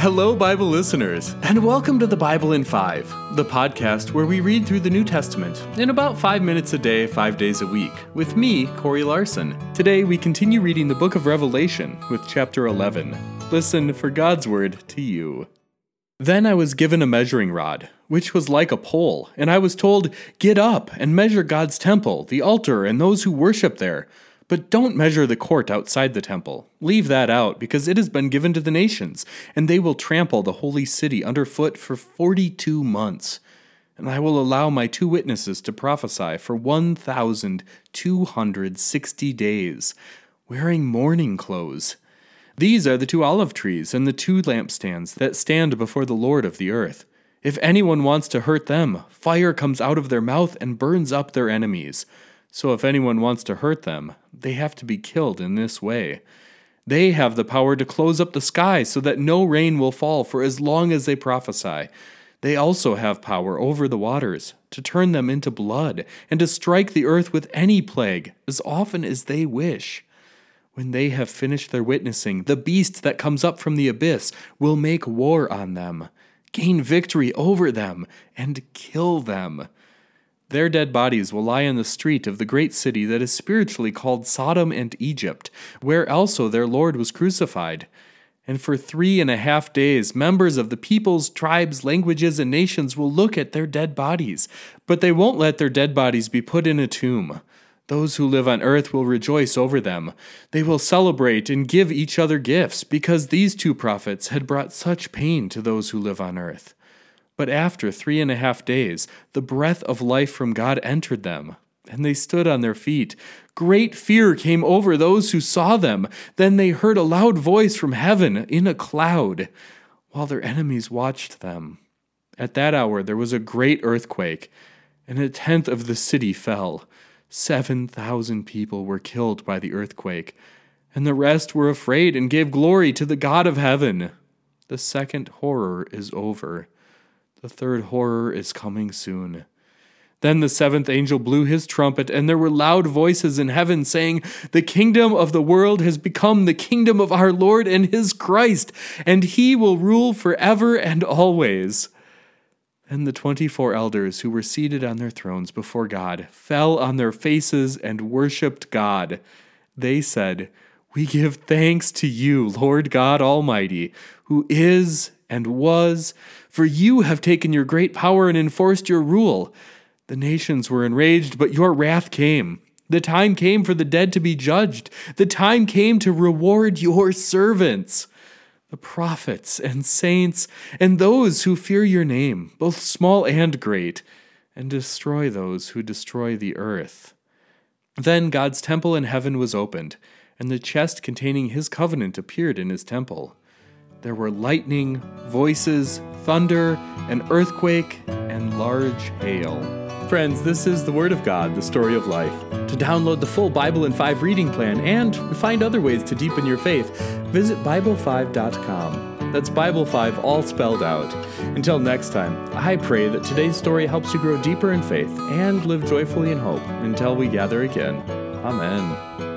Hello, Bible listeners, and welcome to the Bible in Five, the podcast where we read through the New Testament in about five minutes a day, five days a week, with me, Corey Larson. Today, we continue reading the book of Revelation with chapter 11. Listen for God's word to you. Then I was given a measuring rod, which was like a pole, and I was told, Get up and measure God's temple, the altar, and those who worship there but don't measure the court outside the temple. Leave that out, because it has been given to the nations, and they will trample the holy city underfoot for forty two months. And I will allow my two witnesses to prophesy for one thousand two hundred sixty days, wearing mourning clothes. These are the two olive trees and the two lampstands that stand before the Lord of the earth. If anyone wants to hurt them, fire comes out of their mouth and burns up their enemies. So if anyone wants to hurt them, they have to be killed in this way. They have the power to close up the sky so that no rain will fall for as long as they prophesy. They also have power over the waters, to turn them into blood, and to strike the earth with any plague, as often as they wish. When they have finished their witnessing, the beast that comes up from the abyss will make war on them, gain victory over them, and kill them. Their dead bodies will lie in the street of the great city that is spiritually called Sodom and Egypt, where also their Lord was crucified. And for three and a half days, members of the peoples, tribes, languages, and nations will look at their dead bodies, but they won't let their dead bodies be put in a tomb. Those who live on earth will rejoice over them. They will celebrate and give each other gifts, because these two prophets had brought such pain to those who live on earth. But after three and a half days, the breath of life from God entered them, and they stood on their feet. Great fear came over those who saw them. Then they heard a loud voice from heaven in a cloud, while their enemies watched them. At that hour there was a great earthquake, and a tenth of the city fell. Seven thousand people were killed by the earthquake, and the rest were afraid and gave glory to the God of heaven. The second horror is over. The third horror is coming soon. Then the seventh angel blew his trumpet, and there were loud voices in heaven saying, The kingdom of the world has become the kingdom of our Lord and his Christ, and he will rule forever and always. Then the twenty four elders who were seated on their thrones before God fell on their faces and worshipped God. They said, We give thanks to you, Lord God Almighty, who is and was, for you have taken your great power and enforced your rule. The nations were enraged, but your wrath came. The time came for the dead to be judged. The time came to reward your servants, the prophets and saints, and those who fear your name, both small and great, and destroy those who destroy the earth. Then God's temple in heaven was opened, and the chest containing his covenant appeared in his temple. There were lightning, voices, thunder, an earthquake, and large hail. Friends, this is the Word of God, the story of life. To download the full Bible in 5 reading plan and find other ways to deepen your faith, visit Bible5.com. That's Bible 5 all spelled out. Until next time, I pray that today's story helps you grow deeper in faith and live joyfully in hope until we gather again. Amen.